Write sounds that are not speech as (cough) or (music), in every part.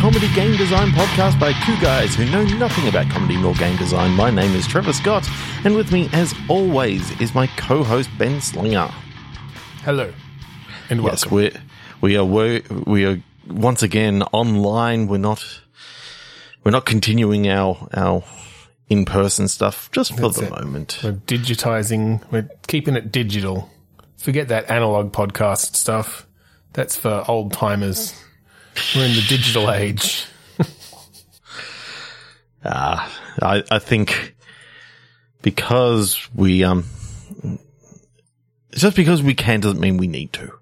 comedy game design podcast by two guys who know nothing about comedy nor game design. My name is Trevor Scott, and with me, as always, is my co-host Ben Slinger. Hello, and welcome. Yes, we we are we, we are once again online. We're not we're not continuing our our in person stuff just for That's the it. moment. We're digitizing. We're keeping it digital. Forget that analog podcast stuff. That's for old timers. We're in the digital age. (laughs) Ah, I I think because we um just because we can doesn't mean we need to.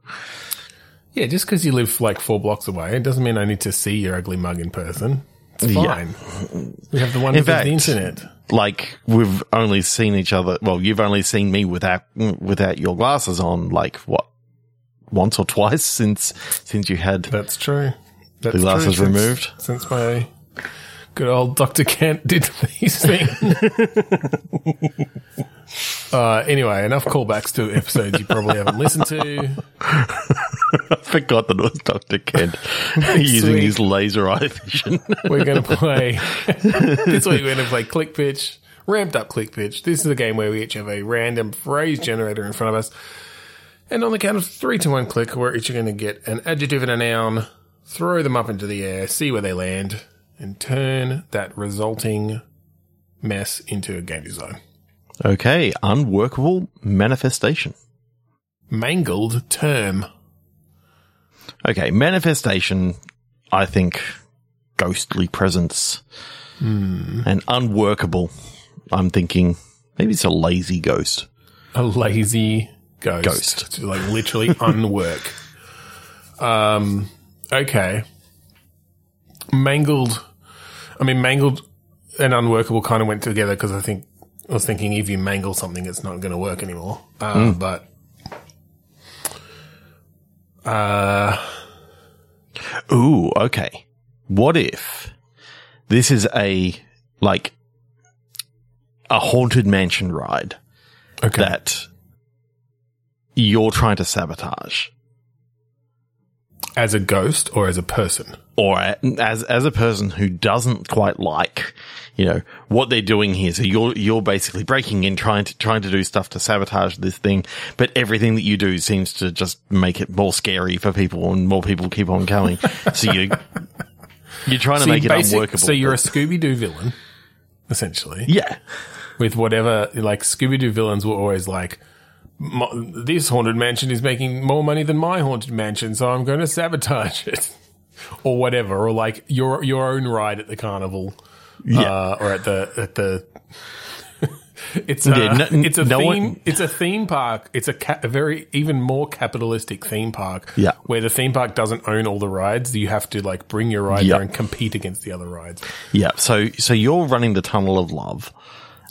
Yeah, just because you live like four blocks away, it doesn't mean I need to see your ugly mug in person. It's Yeah. fine. We have the wonders fact- of the internet. like we've only seen each other. Well, you've only seen me without without your glasses on. Like what, once or twice since since you had. That's true. That's The glasses true since- removed? since my good old Doctor Kent did (laughs) these things. uh, anyway, enough callbacks to episodes you probably haven't listened to. (laughs) I forgot that it was Doctor Kent (laughs) using week- his laser eye vision. We're going to play this week. We're going to play Click Pitch, ramped up Click Pitch. This is a game where we each have a random phrase generator in front of us, and on the count of three to one click, we're each going to get an adjective and a noun, throw them up into the air, see where they land, and turn that resulting mess into a game design. okay, unworkable manifestation. Mangled term. Okay, manifestation. I think ghostly presence hmm. and unworkable. I'm thinking maybe it's a lazy ghost. a lazy ghost. Ghost. Like literally (laughs) unwork. Um, okay. Mangled. I mean, mangled and unworkable kind of went together because I think I was thinking if you mangle something, it's not going to work anymore. Uh, But uh, Ooh, okay. What if this is a like a haunted mansion ride okay. that you're trying to sabotage, as a ghost or as a person. or as as a person who doesn't quite like, you know, what they're doing here. So you're you're basically breaking in, trying to trying to do stuff to sabotage this thing, but everything that you do seems to just make it more scary for people, and more people keep on coming. so you. You're trying to So make it basic- unworkable. So you're a Scooby Doo villain, essentially. yeah, with whatever like Scooby Doo villains were always like, "Mo- this haunted mansion is making more money than my haunted mansion, so I'm going to sabotage it, (laughs) or whatever, or like your your own ride at the carnival, uh, or at the at the. (laughs) It's a, Yeah, no- it's a no theme. one- it's a theme park. It's a, ca- a very even more capitalistic theme park. Yeah. where the theme park doesn't own all the rides. You have to like bring your ride Yeah. there and compete against the other rides. Yeah. So so you're running the tunnel of love,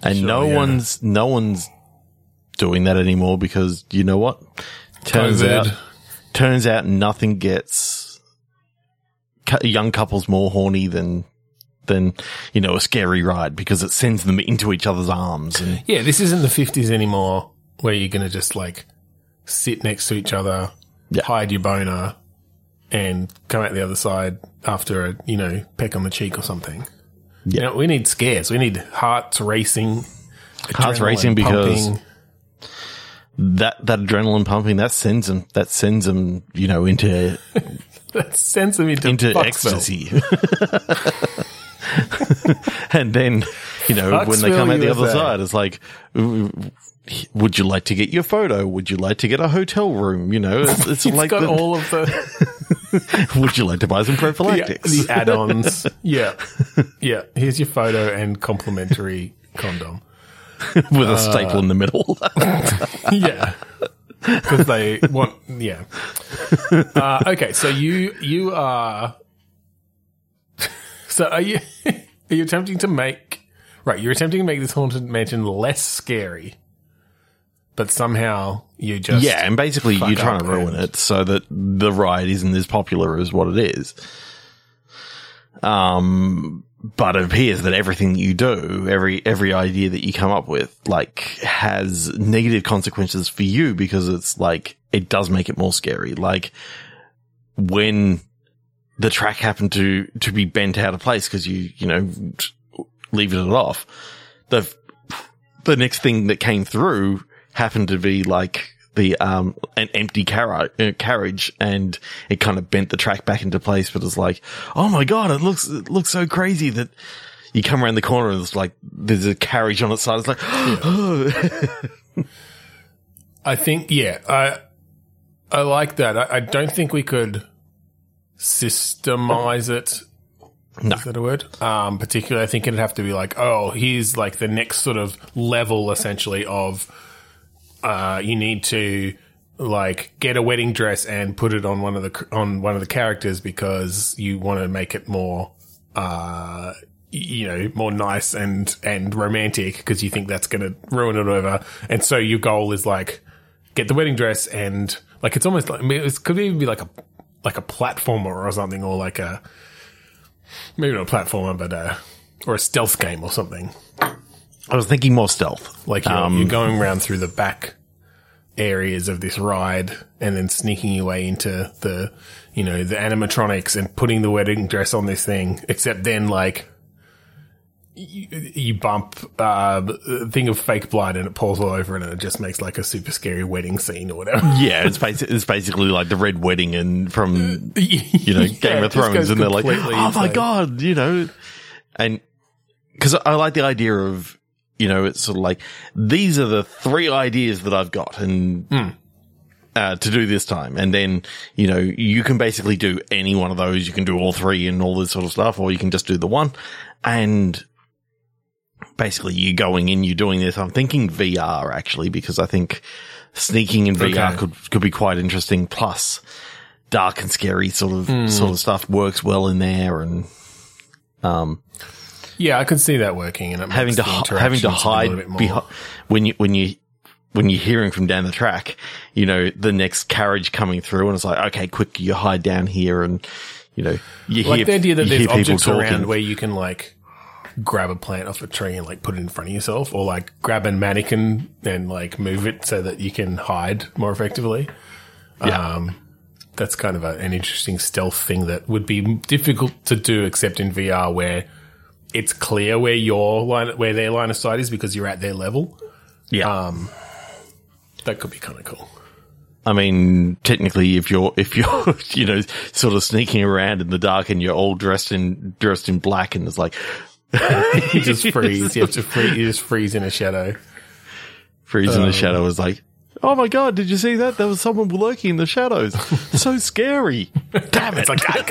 and no yeah. one's no one's doing that anymore because you know what? Turns COVID. out turns out nothing gets young couples more horny than than you know a scary ride because it sends them into each other's arms and Yeah, this isn't the 50s anymore where you're going to just like sit next to each other, Yeah. hide your boner, and come out the other side after a, you know, peck on the cheek or something. Yeah. You know, we need scares. We need hearts racing. Hearts racing because- pumping. That that adrenaline pumping that sends them that sends them you know into (laughs) that sends them into, into ecstasy. (laughs) and then, you know, when they come out the other side, it's like, would you like to get your photo? Would you like to get a hotel room? You know, it's, it's (laughs) like, got the- all of the, would you like to buy some prophylactics? the add-ons. yeah. Yeah. Here's your photo and complimentary condom. (laughs) with a staple in the middle. (laughs) (laughs) yeah. Because they want, yeah. Uh, okay, so you you are. So are you are you attempting to make right? You're attempting to make this haunted mansion less scary, but somehow you just yeah, and basically you're trying to ruin and- it so that the ride isn't as popular as what it is. Um, but it appears that everything that you do, every every idea that you come up with, like has negative consequences for you because it's like it does make it more scary. Like when the track happened to, to be bent out of place because you, you know, leaving it off. The, the next thing that came through happened to be like the, um, an empty car- uh, carriage and it kind of bent the track back into place, but it's like, oh my God, it looks, it looks so crazy that you come around the corner and it's like, there's a carriage on its side. It's like, (gasps) I think, yeah, I, I like that. I, I don't think we could systemize it. No. Is that a word? Um, particularly, I think it'd have to be like, oh, here's like the next sort of level, essentially, of uh, you need to like get a wedding dress and put it on one of the on one of the characters because you want to make it more, uh, you know, more nice and and romantic because you think that's going to ruin it whatever. And so your goal is like get the wedding dress and like it's almost like I mean, it could even be like a like a platformer or something or like a maybe not a platformer but uh or a stealth game or something. I was thinking more stealth. Like you're, Um, you're going around through the back areas of this ride and then sneaking your way into the, you know, the animatronics and putting the wedding dress on this thing. Except then, like, you, you bump uh, a thing of fake blood and it pours all over and it just makes like a super scary wedding scene or whatever. (laughs) Yeah, it's basically, it's basically like the red wedding and from, (laughs) you know, Game of Thrones and they're like, oh my God, you know, and cause I like the idea of, you know, it's sort of like, these are the three ideas that I've got and, uh, to do this time. And then, you know, you can basically do any one of those. You can do all three and all this sort of stuff, or you can just do the one. And basically you're going in, you're doing this. I'm thinking VR actually, because I think sneaking in VR could, could be quite interesting. Plus dark and scary sort of, sort of stuff works well in there and, um, Yeah, I could see that working and it having to hi- having to interactions a little bit hide behind when you when you when you're hearing from down the track, you know the next carriage coming through, and it's like, okay, quick, you hide down here, and you know you like hear the idea that there's objects around where you can like grab a plant off a tree and like put it in front of yourself or like grab a mannequin and like move it so that you can hide more effectively. Yeah. Um, that's kind of a, an interesting stealth thing that would be difficult to do except in VR where it's clear where your line, where their line of sight is because you're at their level. yeah, Um, that could be kind of cool. I mean, technically, if you're if you're (laughs) you know sort of sneaking around in the dark and you're all dressed in dressed in black, and it's like (laughs) You just (laughs) freeze. You have to freeze. You just freeze in a shadow. freeze in the shadow is like. Oh my god, did you see that? There was someone lurking in the shadows. so scary. Damn it. It's like, ah,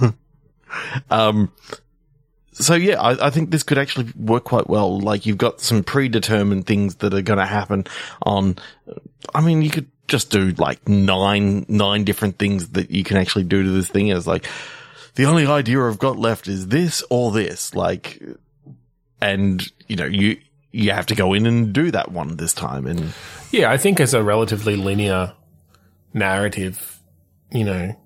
God. Um, so yeah, I, I think this could actually work quite well. Like you've got some predetermined things that are going to happen on, I mean, you could just do like nine, nine different things that you can actually do to this thing. It's like, the only idea I've got left is this or this, like, and you know, you, you have to go in and do that one this time. And Yeah, I think as a relatively linear narrative, you know,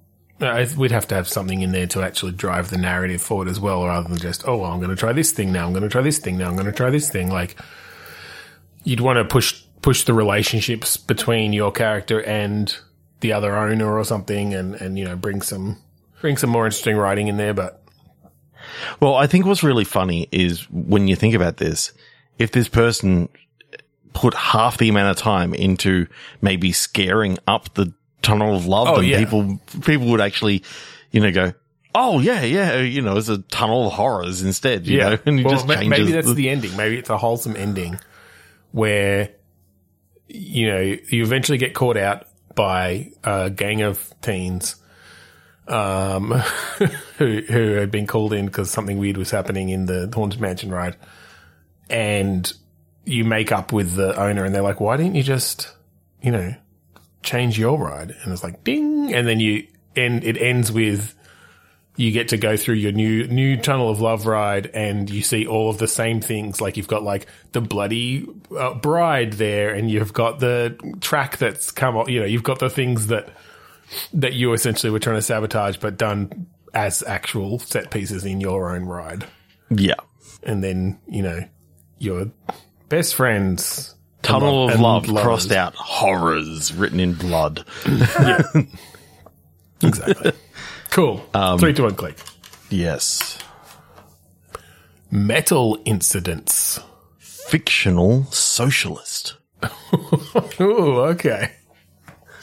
I, we'd have to have something in there to actually drive the narrative forward as well, rather than just, oh, well, I'm going to try this thing now. I'm going to try this thing now. I'm going to try this thing. Like, you'd want to push push the relationships between your character and the other owner or something, and and you know, bring some bring some more interesting writing in there. But Well, I think what's really funny is when you think about this, if this person put half the amount of time into maybe scaring up the tunnel of love, Oh, then yeah. people, people would actually, you know, go, Oh yeah, yeah, you know, it's a tunnel of horrors instead, you know, (laughs) and Well, just ma- changes. maybe that's the- the ending. Maybe it's a wholesome ending where you know you eventually get caught out by a gang of teens um, (laughs) who who had been called in because something weird was happening in the haunted mansion ride, and you make up with the owner, and they're like, "Why didn't you just, you know, change your ride?" And it's like, "Ding!" And then you end, it ends with you get to go through your new new tunnel of love ride and you see all of the same things like you've got like the bloody uh, bride there and you've got the track that's come up you know you've got the things that that you essentially were trying to sabotage but done as actual set pieces in your own ride yeah. and then you know your best friends Tunnel of love crossed out horrors written in blood. (laughs) Yeah. exactly. cool. Um, Three to one. click. Yes. Metal incidents. Fictional socialist. (laughs) oh, okay.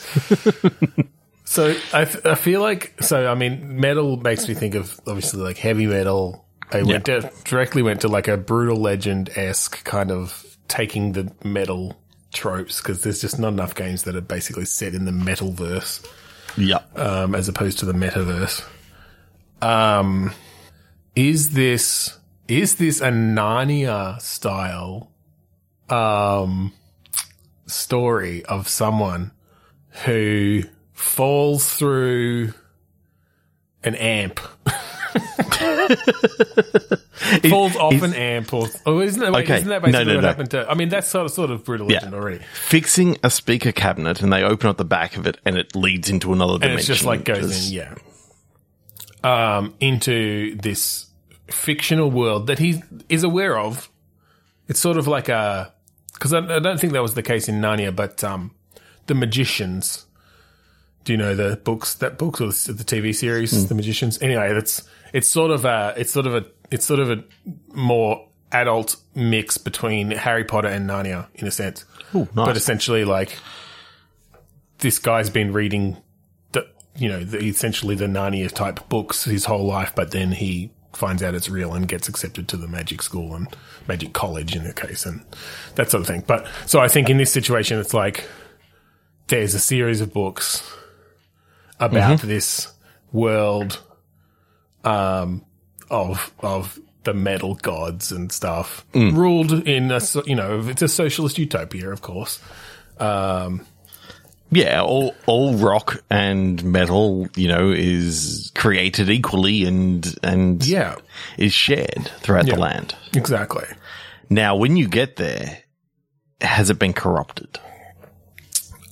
(laughs) so I, I feel like so I mean metal makes me think of obviously like heavy metal. I went to, directly went to like a brutal legend esque kind of taking the metal tropes because there's just not enough games that are basically set in the metal verse Yeah. um, as opposed to the metaverse. Um, is this is this a Narnia style um, story of someone who falls through an amp? (laughs) falls off an amp, or oh, isn't that, wait, Okay. isn't that basically no, what no. happened to? I mean, that's sort of sort of brutal Yeah. already, Fixing a speaker cabinet and they open up the back of it and it leads into another and dimension. it's just like goes Just- in, yeah, um, into this fictional world that he is aware of. It's sort of like a because I, I don't think that was the case in Narnia, but um, the magicians. Do you know the books? That books or the TV series, hmm. The Magicians. Anyway, that's it's sort of a it's sort of a it's sort of a more adult mix between Harry Potter and Narnia in a sense. Ooh, nice. But essentially, like this guy's been reading the you know the, essentially the Narnia type books his whole life, but then he finds out it's real and gets accepted to the magic school and magic college in the case and that sort of thing. But so I think in this situation, it's like there's a series of books about this world um, of of the metal gods and stuff, ruled in a you know it's a socialist utopia, of course. Um, Yeah, all all rock and metal, you know, is created equally and and yeah, is shared throughout Yeah. the land. exactly. Now, when you get there, has it been corrupted?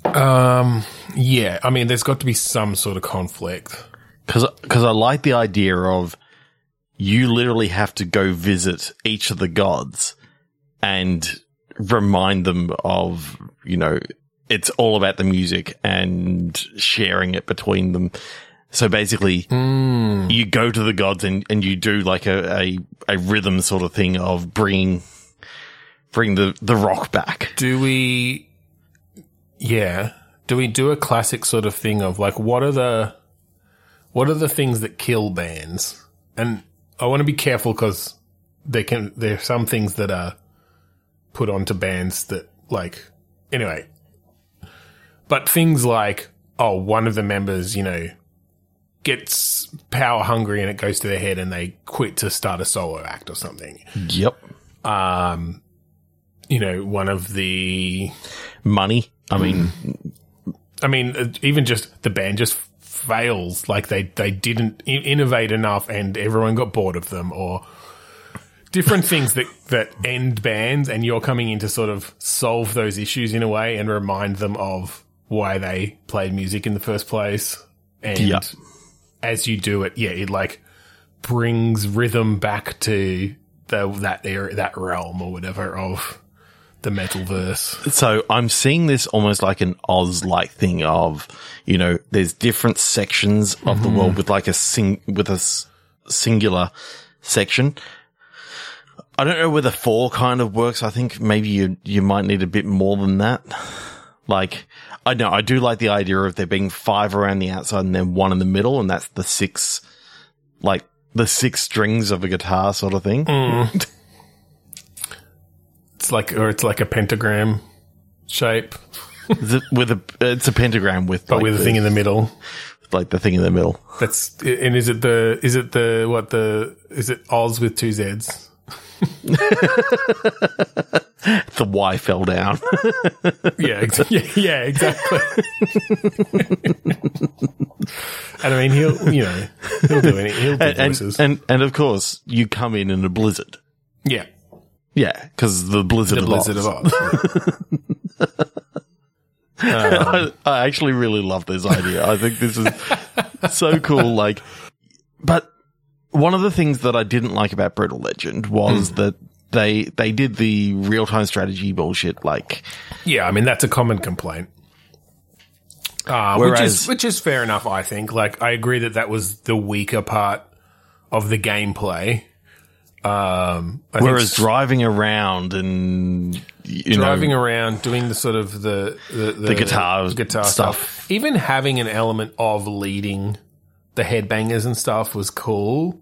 Um, yeah, I mean, there's got to be some sort of conflict. Because I like the idea of you literally have to go visit each of the gods and remind them of, you know, it's all about the music and sharing it between them. So basically, hmm. you go to the gods and, and you do like a, a, a rhythm sort of thing of bringing, bring the, the rock back. Do we? Yeah. Do we do a classic sort of thing of like what are the what are the things that kill bands? And I want to be careful because they can. There are some things that are put onto bands that like anyway. But things like oh, one of the members, you know, gets power hungry and it goes to their head and they quit to start a solo act or something. Yep. Um, you know, one of the Money. I mean, I mean, uh, even just the band just fails. Like they they didn't in- innovate enough, and everyone got bored of them, or different (laughs) things that that end bands, and you're coming in to sort of solve those issues in a way and remind them of why they played music in the first place. And Yeah. as you do it, yeah, it like brings rhythm back to the that area, that realm or whatever of the metal verse. So I'm seeing this almost like an Oz like thing of, you know, there's different sections of the world hmm. with like a sing, with a s- singular section. I don't know whether four kind of works. I think maybe you, you might need a bit more than that. Like, I know, I do like the idea of there being five around the outside and then one in the middle and that's the six, like the six strings of a guitar sort of thing. Hmm. (laughs) It's like, or it's like a pentagram shape, The- with a, it's a pentagram with, but like with a the- thing in the middle. like the thing in the middle. That's and is it the is it the what the is it Oz with two Z's? (laughs) The Y fell down. (laughs) Yeah, ex- yeah, yeah, exactly. (laughs) and I mean, he'll you know he'll do any he'll do and, and, voices. and and of course, you come in in a blizzard. yeah, Yeah, because the blizzard, the of Blizzard Oz. of Oz. (laughs) I, I actually really love this idea. I think this is (laughs) so cool. Like, but one of the things that I didn't like about Brutal Legend was Hmm. that they they did the real time strategy bullshit. Like, yeah, I mean that's a common complaint. Uh, which Whereas- is which is fair enough, I think. Like I agree that that was the weaker part of the gameplay. Um, I Whereas driving around and you driving know, around, doing the sort of the the, the, guitar guitar stuff. stuff. even having an element of leading the headbangers and stuff was cool.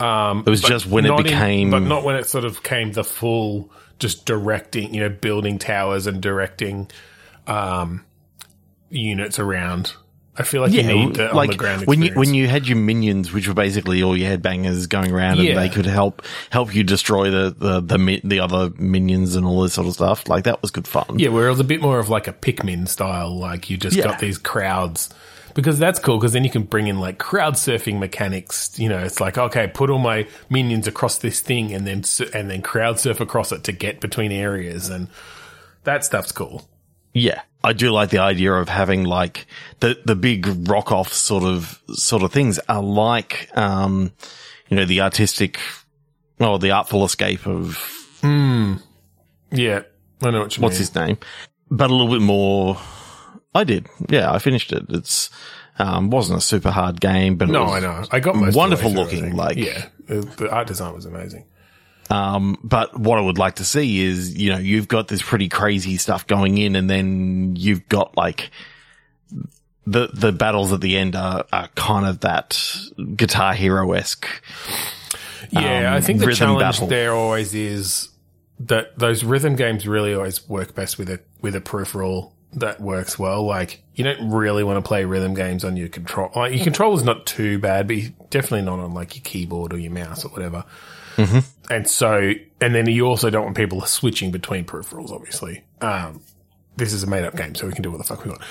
it was just when it Not in- became but not when it sort of came the full just directing, you know, building towers and directing um, units around. I feel like you need the on the ground when you when you had your minions, which were basically all your headbangers going around, Yeah. and they could help help you destroy the the the, the other minions and all this sort of stuff. Like that was good fun. Yeah, where it was a bit more of like a Pikmin style, like you just Yeah. got these crowds. Because that's cool, because then you can bring in like crowd surfing mechanics. You know, it's like okay, put all my minions across this thing, and then and then crowd surf across it to get between areas, and that stuff's cool. Yeah, I do like the idea of having like the the big rock off sort of sort of things are like um you know the artistic or the artful escape of Yeah, I know what you what's mean. his name, but a little bit more. I did, yeah, I finished it. It's um wasn't a super hard game, but it No, was I know. I got most of the wonderful looking. Like yeah, the art design was amazing. Um, but what I would like to see is, you know, you've got this pretty crazy stuff going in and then you've got like the, the battles at the end are, are kind of that guitar hero esque. Yeah, um, I think the challenge battle. there always is that those rhythm games really always work best with a with a peripheral that works well. Like you don't really want to play rhythm games on your control. Like your controller's not too bad, but definitely not on like your keyboard or your mouse or whatever. Mm-hmm. And so, and then you also don't want people switching between peripherals. Obviously, um, this is a made up game, so we can do what the fuck we want.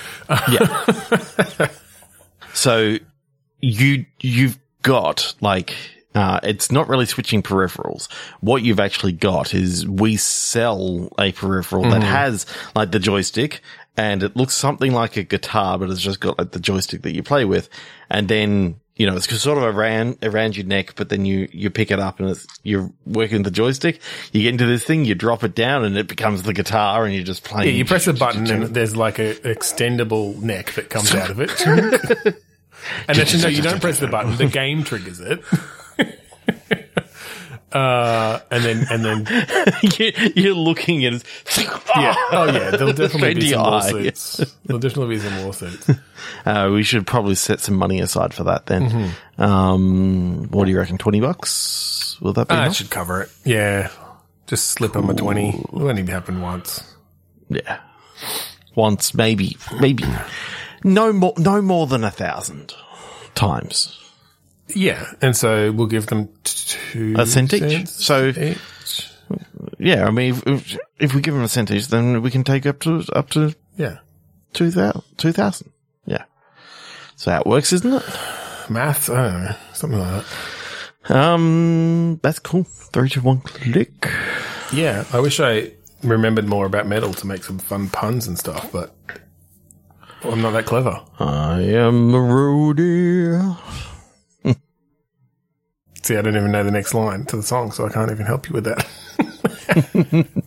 Yeah. (laughs) so you, you've got like, uh, it's not really switching peripherals. What you've actually got is we sell a peripheral that has like the joystick and it looks something like a guitar, but it's just got like the joystick that you play with. And then, you know, it's sort of around, around your neck, but then you, you pick it up and it's, you're working the joystick. You get into this thing, you drop it down and it becomes the guitar and you're just playing. Yeah, you press a button and there's like a extendable neck that comes out of it. (laughs) and actually, no, you don't press the button. The game triggers it. (laughs) uh, and then, and then, (laughs) You- you're looking at it. yeah. Oh, yeah. There'll (laughs) definitely be some eye. lawsuits. There'll definitely be some lawsuits. (laughs) Uh, we should probably set some money aside for that then. Mm-hmm. Um, what do you reckon? 20 bucks? Will that be That enough? should cover it. Yeah. Just slip him a 20. It'll only happen once. Yeah. Once, maybe, maybe. No more, no more than a thousand times. Yeah. And so we'll give them two A cent each. So, each. yeah, I mean, if, if we give them a cent each, then we can take up to, up to Yeah. 2000. 2000. Yeah. So that works, isn't it? Math. I don't know. Something like that. Um, that's cool. Three to one click. Yeah, I wish I remembered more about metal to make some fun puns and stuff, but I'm not that clever. I am a roadie. I don't even know the next line to the song, so I can't even help you with that. (laughs)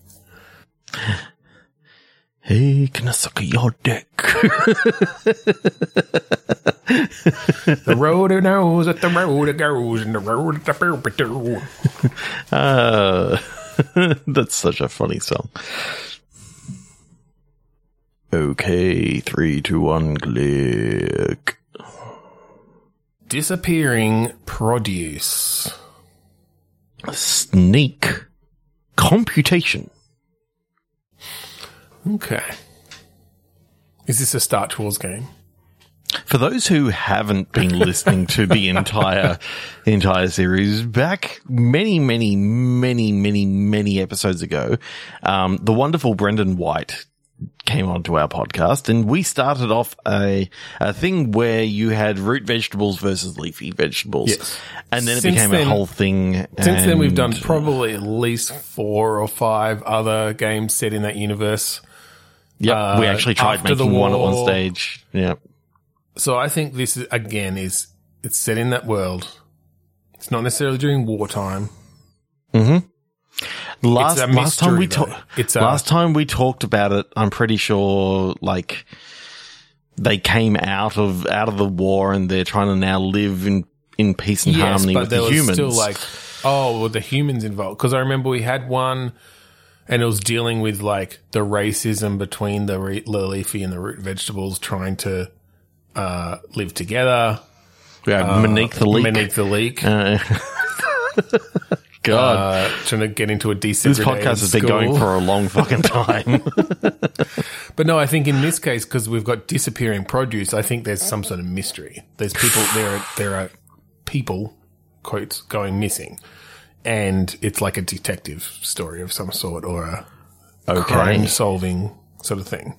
Hey, can I suck your dick? (laughs) the road it knows that the road it goes and the road at the boop Uh, (laughs) that's such a funny song. Okay, three, two, one, click. Disappearing produce. Sneak computation. Okay. Is this a Star Wars game? For those who haven't been (laughs) listening to the entire the entire series, back many, many, many, many, many episodes ago, um, the wonderful Brendan White came onto our podcast, and we started off a a thing where you had root vegetables versus leafy vegetables, Yes. and then it Since became then- a whole thing. Since then, we've done probably at least four or five other games set in that universe. We uh, actually tried After the making one at one stage. Yeah, So I think this is, again is it's set in that world. It's not necessarily during wartime. Last last time we talked. It's a- last time we talked about it. I'm pretty sure, like they came out of out of the war and they're trying to now live in in peace and harmony with there the was humans. still like, oh, well, the humans involved. Because I remember we had one, and it was dealing with like the racism between the, re- the leafy and the root vegetables trying to uh, live together. Yeah, had Monique the leak. Monique the leak. Uh, (laughs) God, Uh, trying to get into a desegregated this podcast has been going for a long fucking time. (laughs) But no, I think in this case, because we've got disappearing produce, I think there's some sort of mystery. There's people there. Are, there are people quotes going missing, and it's like a detective story of some sort or a okay, crime solving sort of thing.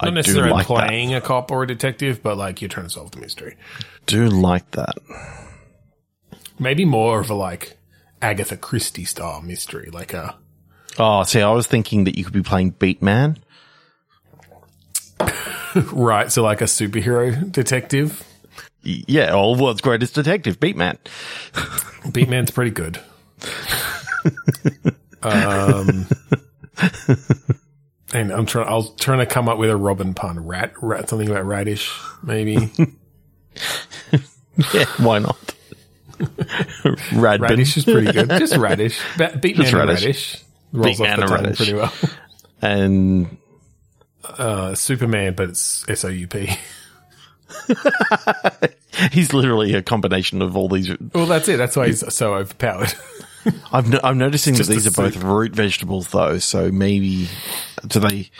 Not do necessarily like that. playing a cop or a detective, but like you're trying to solve the mystery. Do like that. Maybe more of a like Agatha Christie style mystery, like a Oh, see, I was thinking that you could be playing Beatman. (laughs) right, so like a superhero detective. Yeah, all world's greatest detective, Beatman. Beatman's pretty good. (laughs) um, and I'm trying. I was trying to come up with a Robin pun. Rat, rat, something about radish, maybe. (laughs) Yeah, why not? Radbin. radish is pretty good. Just radish. (laughs) Ba- Beatman Just and radish. radish. Rolls Beatman off the and tongue radish. pretty well. (laughs) and Uh, Superman, but it's S O U P. (laughs) he's literally a combination of all these. Well, that's it. That's why he's so overpowered. I've no, I'm noticing that just a these are both soup. root vegetables, though. So maybe do they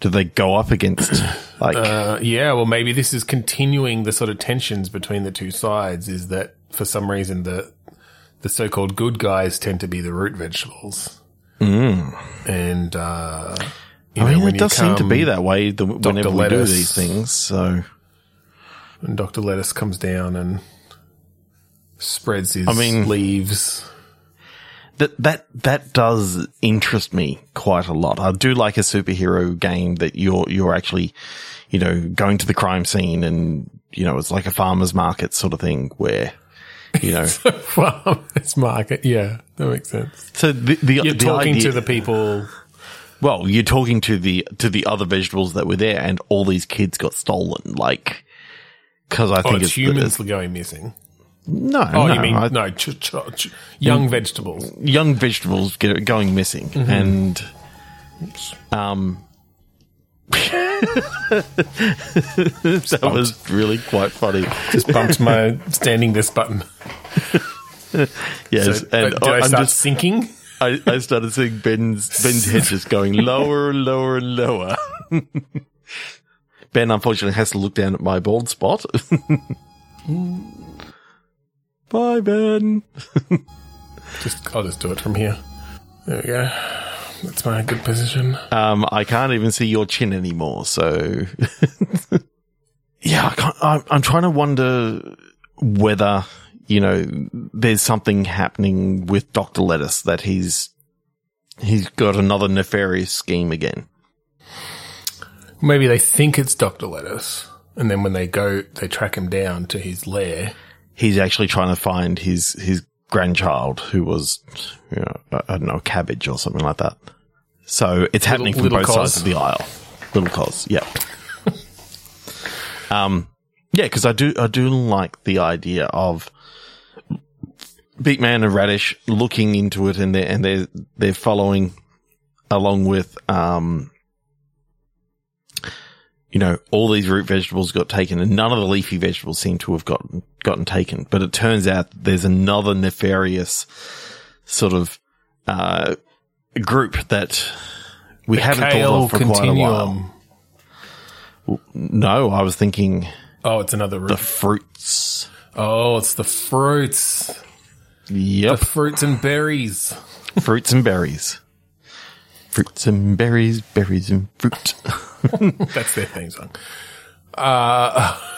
do they go up against like Uh, yeah, well, maybe this is continuing the sort of tensions between the two sides. Is that for some reason the the so-called good guys tend to be the root vegetables, and uh, you I know, mean, it does seem to be that way the, whenever we do these things. So when Doctor Lettuce comes down and spreads his I mean- leaves. that that that does interest me quite a lot. I do like a superhero game that you're you're actually, you know, going to the crime scene and you know it's like a farmer's market sort of thing where. You know, (laughs) Farmers market, yeah, that makes sense. so the the, You're the talking idea- to the people. Well, you're talking to the to the other vegetables that were there, and all these kids got stolen. Like, because I Oh, think it's it's, humans going missing. no, Oh, no, you mean I- no? Ch- ch- ch- young vegetables. young vegetables get, going missing, Mm-hmm. and um, (laughs) that was really quite funny. Just bumped my standing this button. Yes, So, and did I I'm start just sinking? I, I started seeing Ben's Ben's head just going lower and lower and lower. ben unfortunately has to look down at my bald spot. (laughs) Bye, Ben. Just I'll just do it from here. There we go. That's my good position. Um, I can't even see your chin anymore. So, (laughs) yeah, I can't, I'm, I'm trying to wonder whether you know there's something happening with Doctor Lettuce that he's he's got another nefarious scheme again. Maybe they think it's Doctor Lettuce, and then when they go, they track him down to his lair. He's actually trying to find his his grandchild who was, you know, I don't know, cabbage or something like that. So it's happening from little both Cos. sides of the aisle. Little cos, yeah. (laughs) um, yeah, because I do I do like the idea of Beatman and Radish looking into it, and they and they are they're following along with um. You know, all these root vegetables got taken, and none of the leafy vegetables seem to have gotten gotten taken. But it turns out there's another nefarious sort of uh, group that we haven't thought of for quite a while. continuum. No, I was thinking Oh, it's another root. the fruits. oh, it's the fruits. Yep, The fruits and berries. fruits and berries. Fruits and berries, berries and fruit. (laughs) That's their theme song.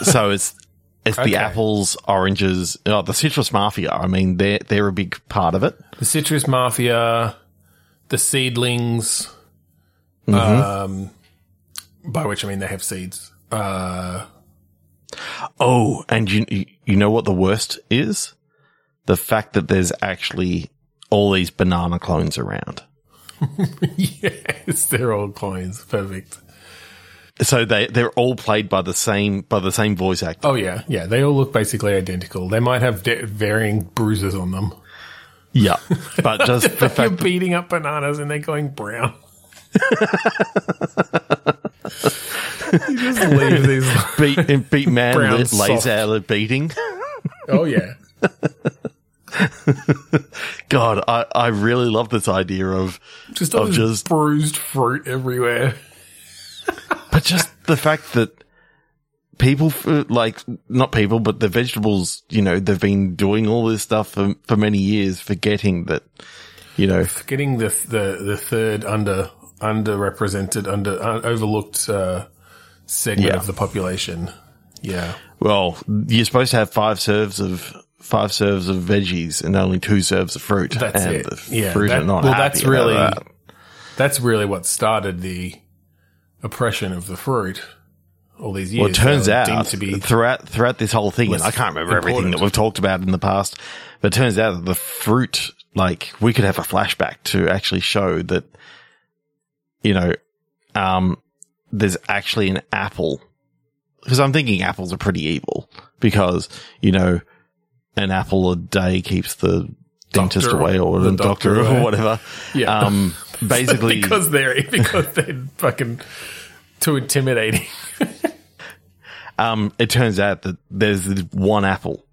so it's it's Okay. the apples, oranges, oh, the citrus mafia. I mean, they're they're a big part of it. The citrus mafia, the seedlings, Mm-hmm. um, by which I mean they have seeds. Uh, Oh, and you you know what the worst is? The fact that there's actually all these banana clones around. (laughs) yes, they're all clones. Perfect. So they they're all played by the same by the same voice actor. Oh yeah, yeah. They all look basically identical. They might have de- varying bruises on them. Yeah, but (laughs) just the You're beating up bananas and they're going brown. (laughs) you just leave these. beat beat man lays soft. out of beating. Oh yeah. (laughs) God, I, I really love this idea of Just of just bruised fruit everywhere. (laughs) but just the fact that people like not people but the vegetables you know they've been doing all this stuff for, for many years forgetting that you know Getting the the the third under underrepresented under uh, overlooked uh, segment Yeah. of the population. Yeah. well you're supposed to have five serves of five serves of veggies and only two serves of fruit That's and it. the Yeah, fruit that- are not well, happy that's really- that. That's really what started the oppression of the fruit all these years. Well, it turns out to be throughout throughout this whole thing, and I can't remember everything that we've talked about in the past, but it turns out that the fruit, like, we could have a flashback to actually show that, you know, um, there's actually an apple. Because I'm thinking apples are pretty evil because, you know, an apple a day keeps the dentist Doctor- away or the the doctor, doctor or whatever. (laughs) Yeah. Um, basically, (laughs) because they're because they're fucking too intimidating. (laughs) um, it turns out that there's one apple,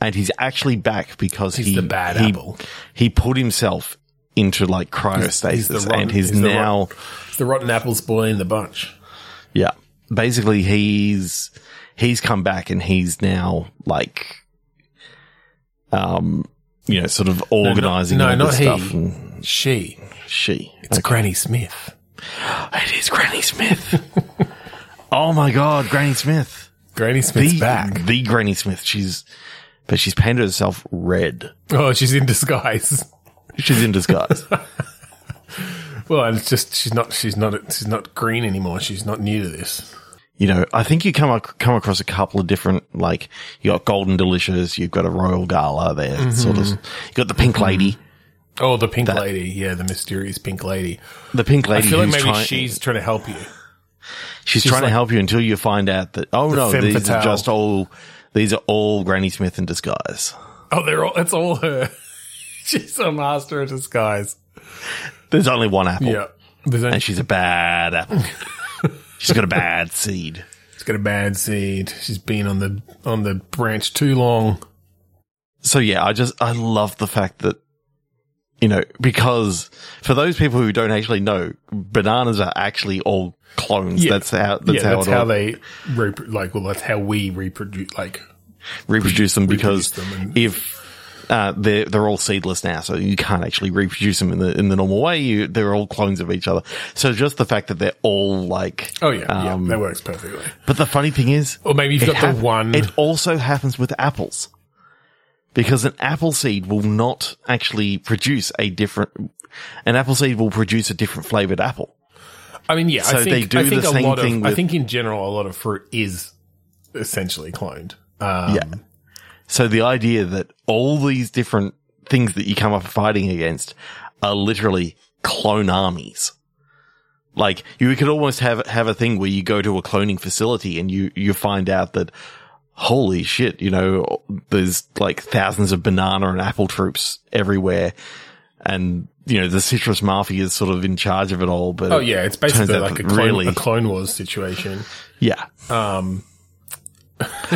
and he's actually back because He's he the bad he, apple. He put himself into like cryostasis, He's the rotten- and he's, he's the now rotten- the rotten apple spoiling the bunch. yeah. Basically, he's he's come back, and he's now like, um, you know, sort of organizing no, all not this he. stuff. And She. she, It's Granny Smith. it is Granny Smith. (laughs) oh my god, Granny Smith. Granny Smith's the, back. The Granny Smith. She's, but she's painted herself red. Oh, she's in disguise. She's in disguise. (laughs) Well, it's just she's not she's not she's not green anymore. She's not new to this. You know, I think you come ac- come across a couple of different, like you got Golden Delicious, you've got a Royal Gala there, Mm-hmm. sort of. You got the Pink Lady, Oh, the pink lady. Yeah, the mysterious pink lady. the Pink Lady. I feel like maybe trying, she's trying to help you. she's, trying to help you until you find out that oh no, these fatale. are just all these are all Granny Smith in disguise. Oh, they're all. It's all her. (laughs) she's a master of disguise. There's only one apple, Yeah, only- and she's a bad apple. (laughs) she's got a bad seed. she's got a bad seed. She's been on the on the branch too long. so yeah, I just I love the fact that you know because for those people who don't actually know, bananas are actually all clones. Yeah. That's how that's yeah, how that's how they like. Well, that's how we reproduce. Like, reproduce them because them and- if uh, they're they're all seedless now, so you can't actually reproduce them in the in the normal way. You, they're all clones of each other. So just the fact that they're all like oh yeah, um, yeah, that works perfectly. But the funny thing is, Or maybe you've got hap- the one. It also happens with apples. Because an apple seed will not actually produce a different, an apple seed will produce a different flavored apple. I mean, yeah, So I think, they do I think the a same lot thing of. I think in general, a lot of fruit is essentially cloned. Um, Yeah. So the idea that all these different things that you come up fighting against are literally clone armies. Like you could almost have have a thing where you go to a cloning facility and you you find out that holy shit, you know, there's like thousands of banana and apple troops everywhere, and you know the citrus mafia is sort of in charge of it all. But Oh yeah, it's basically like a clone, really, a Clone Wars situation. yeah. Um, (gasps)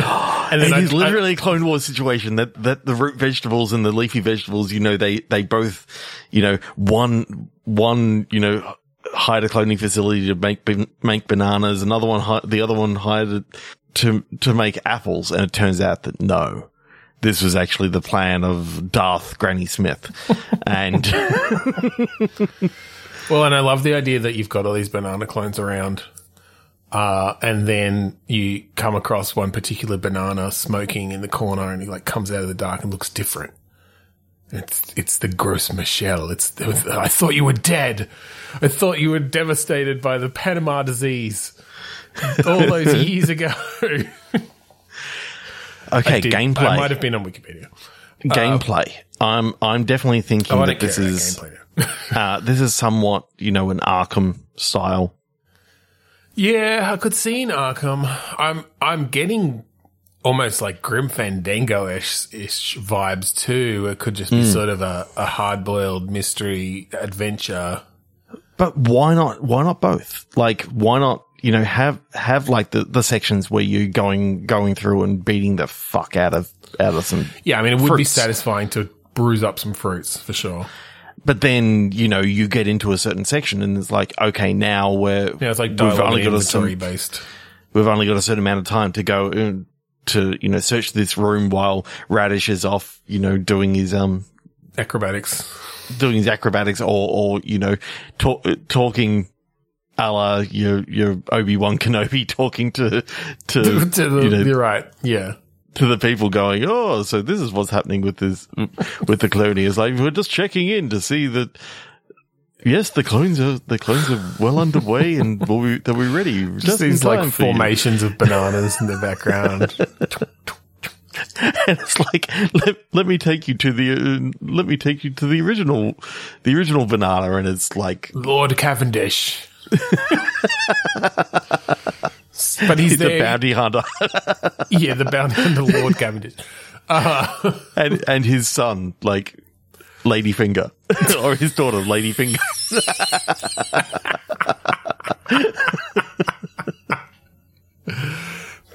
and then It I, is literally a Clone Wars situation that, that the root vegetables and the leafy vegetables, you know, they, they both, you know, one, one, you know, hired a cloning facility to make, make bananas. Another one, the other one hired to, to make apples. And it turns out that no, this was actually the plan of Darth Granny Smith. (laughs) and well, and I love the idea that you've got all these banana clones around, uh, and then you come across one particular banana smoking in the corner, and he like comes out of the dark and looks different. It's it's the Gros Michel. It's I thought you were dead. I thought you were devastated by the Panama disease all those (laughs) years ago. okay, Did- gameplay, I might have been on Wikipedia. gameplay. I'm, I'm definitely thinking that this is, (laughs) uh, this is somewhat, you know, an Arkham style Yeah, I could see in Arkham. I'm I'm getting almost like Grim Fandango ish vibes too. It could just be hmm. sort of a, a hard boiled mystery adventure. But why not? Why not both? Like, why not? You know, have have like the, the sections where you're going going through and beating the fuck out of out of some. Yeah, I mean, it would be satisfying to bruise up some fruits for sure. But then you know you get into a certain section and it's like, okay, now we're Yeah, it's like we've only got a certain, based. we've only got a certain amount of time to go uh, to you know search this room while Radish is off, you know, doing his um Acrobatics. doing his acrobatics or, or you know, talk, talking a la your, your Obi-Wan Kenobi (laughs) talking to, to, (laughs) to the, you know, you're right. Yeah. To the people going, oh, so this is what's happening with this, with the clone. It's like, we're just checking in to see that, yes, the clones are, the clones are well underway and will we, they'll be ready. Just, Just these like for you." formations of bananas in the background. (laughs) And it's like, let, let me take you to the, uh, let me take you to the original, the original banana. And it's like, Lord Cavendish. (laughs) but he's, he's there. bounty hunter. (laughs) yeah, the bounty hunter Lord Cavendish. (laughs) and and his son, like Ladyfinger, (laughs) or his daughter, Ladyfinger.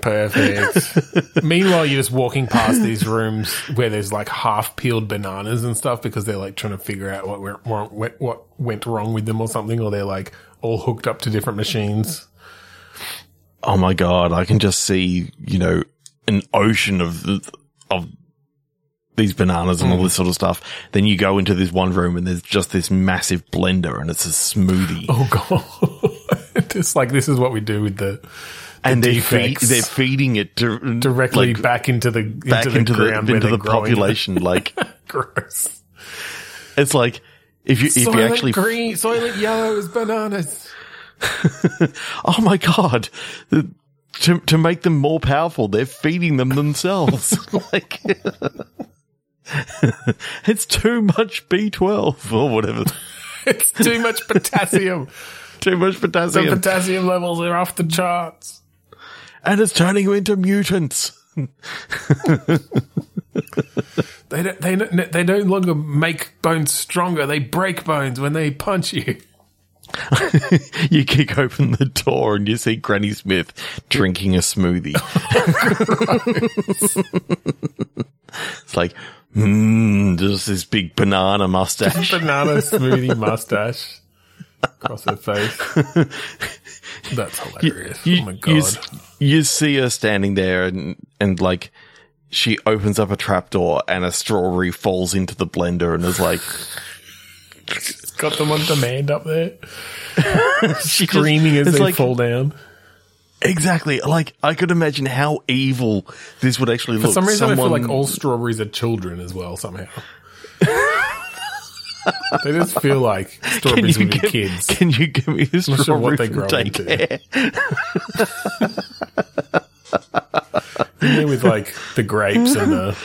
Perfect. Meanwhile, you're just walking past these rooms where there's like half peeled bananas and stuff because they're like trying to figure out what went what went wrong with them or something, or they're like all hooked up to different machines. Oh my god, I can just see you know an ocean of of these bananas and all mm. this sort of stuff. Then you go into this one room and there's just this massive blender and it's a smoothie. Oh god! (laughs) it's like this is what we do with the and they're, feed, they're feeding it dir- directly like, back into the into back the into the, ground into the population. (laughs) like Gross. it's like if you if you actually green, soylent yellow is bananas. (laughs) Oh my god. To, to make them more powerful, they're feeding them themselves. (laughs) (laughs) like, it's too much B12 or whatever. It's too much potassium. Too much potassium. the potassium. levels are off the charts. and it's turning you into mutants. They don't, they don't, they no longer make bones stronger. They break bones when they punch you. (laughs) You kick open the door and you see Granny Smith drinking a smoothie. (laughs) it's like, mmm, just this big banana mustache. Banana smoothie mustache across her face. (laughs) That's hilarious. you, oh my god. You, you see her standing there and, and like, she opens up a trapdoor and a strawberry falls into the blender and is like, Got them on demand up there, (laughs) she just- screaming as they like, fall down. Exactly. Like, I could imagine how evil this would actually look. For some reason, I feel like all strawberries are children as well. Somehow, (laughs) they just feel like strawberries be give, kids. can you give me a Not sure what they grow into. daycare? (laughs) Yeah, with like the grapes and the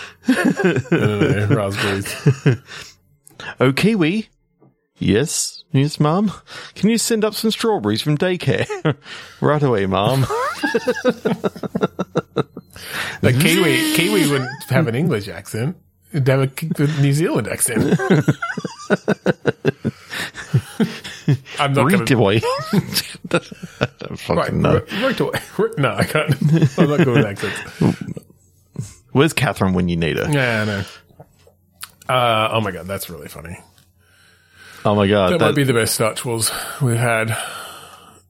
know, raspberries. Oh, Kiwi. Yes, yes, Mom. Can you send up some strawberries from daycare? (laughs) right away, Mom. The (laughs) Kiwi Kiwi wouldn't have an English accent. It'd have a New Zealand accent. (laughs) I'm not gonna... away. Fucking Right, no. right, right away. No, I can't. I'm not with accents. Where's Catherine when you need her? Yeah, I know. Uh, oh my god, that's really funny. Oh my god, That, that, might be the best Starch Wars we've had.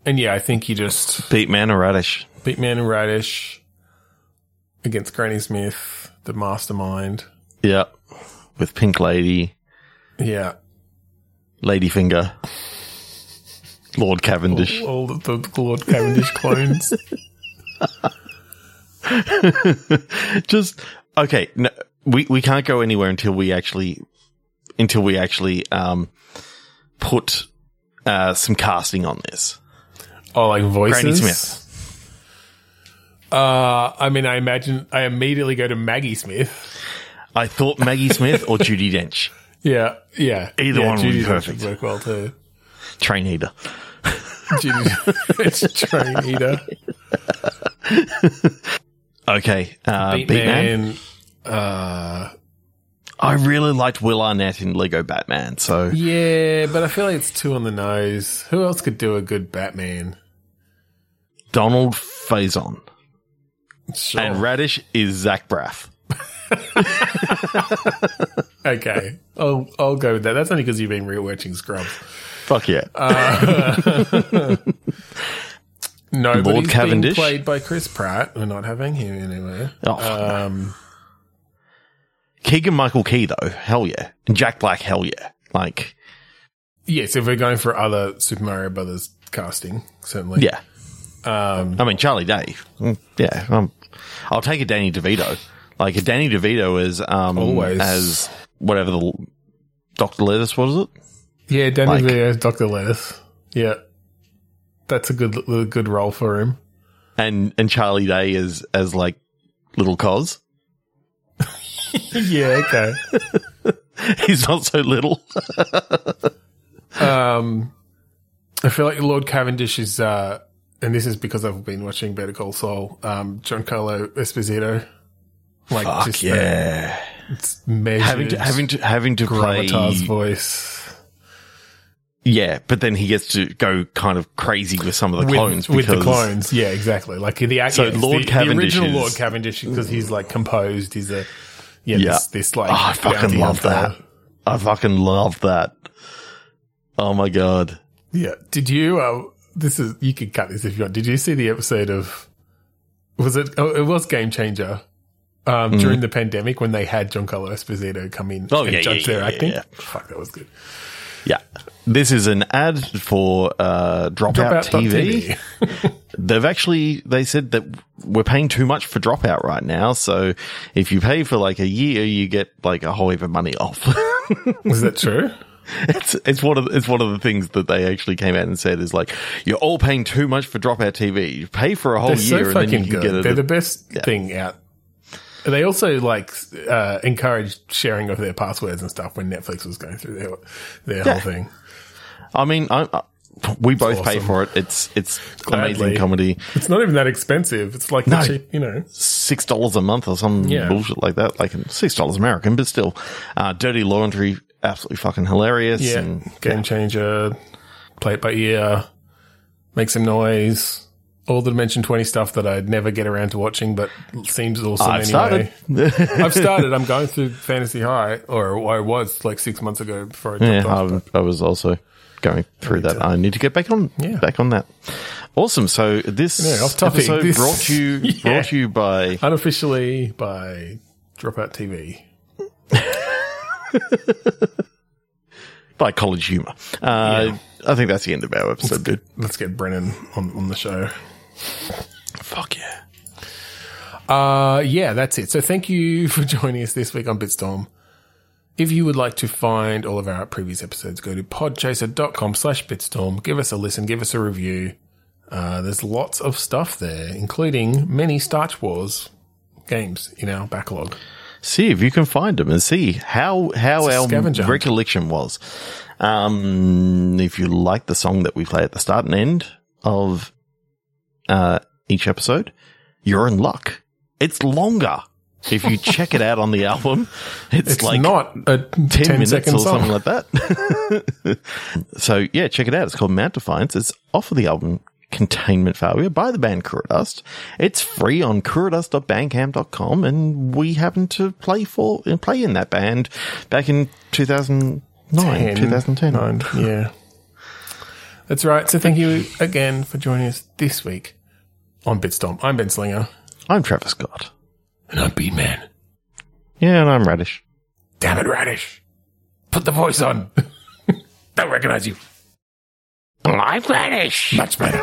And yeah, I think you just beat Man or Radish. beat Man and Radish against Granny Smith, the mastermind. Yeah, with Pink Lady, Yeah, Ladyfinger, Lord Cavendish. all the, the Lord Cavendish clones. (laughs) Just okay. No, we we can't go anywhere until we actually until we actually um put uh some casting on this. Oh, like voices. Granny Smith. Uh, I mean, I imagine I immediately go to Maggie Smith. I thought Maggie Smith or Judi (laughs) Dench, Yeah, yeah. Either yeah, one would be Judi perfect. work well too. train eater. it's (laughs) train eater. Okay, uh, Beatman. Beatman. Uh, I really liked Will Arnett in Lego Batman. So yeah, but I feel like it's too on the nose. Who else could do a good Batman? Donald Faison Sure. and Radish is Zach Braff. (laughs) okay, I'll I'll go with that. That's only because you've been rewatching Scrubs. Fuck yeah. No, (laughs) Lord but he's Cavendish? being played by Chris Pratt. We're not having him anywhere. Oh, Um, Keegan Michael Key though, hell yeah. And Jack Black, hell yeah. Like, yes, if we're going for other Super Mario Brothers casting, certainly. yeah. Um, I mean, Charlie Day. Mm, Yeah. Um, I'll take a Danny DeVito. Like a Danny DeVito is um, Always. as whatever the Dr. Lettuce, what is it? yeah, Danny Like- DeVito, Doctor Lettuce. Yeah, that's a good a good role for him. And, and Charlie Day as, as like little Cos. (laughs) yeah, okay. (laughs) He's not so little. (laughs) Um, I feel like Lord Cavendish is, uh, and this is because I've been watching Better Call Saul. Um, Giancarlo Esposito, like Fuck just yeah. the measured Having to, having to, having to play. gravitas voice. Yeah, but then he gets to go kind of crazy with some of the clones with the clones. Yeah, exactly. Like the act- So yeah, Lord the, Cavendish the original is- Lord Cavendish because he's like composed. He's a yeah, Yeah. This, this like Oh, I fucking love that. I fucking love that. Oh my god. Yeah. Did you? Uh, this is you could cut this if you want. Did you see the episode of? Was it? Oh, it was Game Changer. Um, During the pandemic, when they had Giancarlo Esposito come in Mm. Oh, and yeah, judge yeah, their yeah, acting, yeah. fuck, that was good. Yeah. This is an ad for uh, Dropout, TV. Dropout.tv. (laughs) They've actually they said that we're paying too much for Dropout right now. So if you pay for like a year, you get like a whole heap of money off. (laughs) Is that true? it's it's one of the, it's one of the things that they actually came out and said is like you're all paying too much for Dropout TV. You pay for a whole They're year so and then you can good. get it. They're the best Yeah. thing out. They also like uh, encouraged sharing of their passwords and stuff when Netflix was going through their their Yeah. whole thing. I mean, I, I, we both pay for it. It's it's Gladly. amazing comedy. It's not even that expensive. It's like No. cheap, you know. Six dollars a month or some Yeah. bullshit like that. Like six dollars American, but still, uh, Dirty Laundry, absolutely fucking hilarious. Yeah, and game changer. Play it by ear. Make some noise. All the Dimension Twenty stuff that I'd never get around to watching, but seems awesome I've anyway. started. (laughs) I've started. I'm going through Fantasy High, or I was like six months ago before I yeah, dropped off. I, I was also going through that. I need to get back on Yeah. back on that. Awesome. So this Yeah, episode This- brought you (laughs) Yeah. brought you by Unofficially by Dropout TV. (laughs) by College Humor. Uh, I think that's the end of our episode, dude. Let's get Brennan on, on the show. Fuck yeah. Uh, yeah, that's it. So thank you (laughs) for joining us this week on Bitstorm. If you would like to find all of our previous episodes, go to podchaser.com slash bitstorm. Give us a listen, give us a review. Uh, there's lots of stuff there, including many Starch Wars games in our backlog. see if you can find them and see how how our hunt. recollection was. Um, if you like the song that we play at the start and end of uh, each episode, you're in luck. It's longer. If you check it out on the album, it's, It's like not a 10, 10 minutes or song. something like that. (laughs) so yeah, check it out. It's called Mount Defiance. It's off of the album Containment Failure by the band Kuradust. It's free on kuradust.bandcamp.com and we happened to play for play in that band back in 2009, 2010. Nine, yeah. That's right. So thank you again for joining us this week on Bitstorm. I'm Ben Slinger. I'm Travis Scott. And I'm Beatman. Yeah, and I'm Radish. Damn it, Radish. Put the voice on. (laughs) Don't recognize you. I'm Radish. Much better.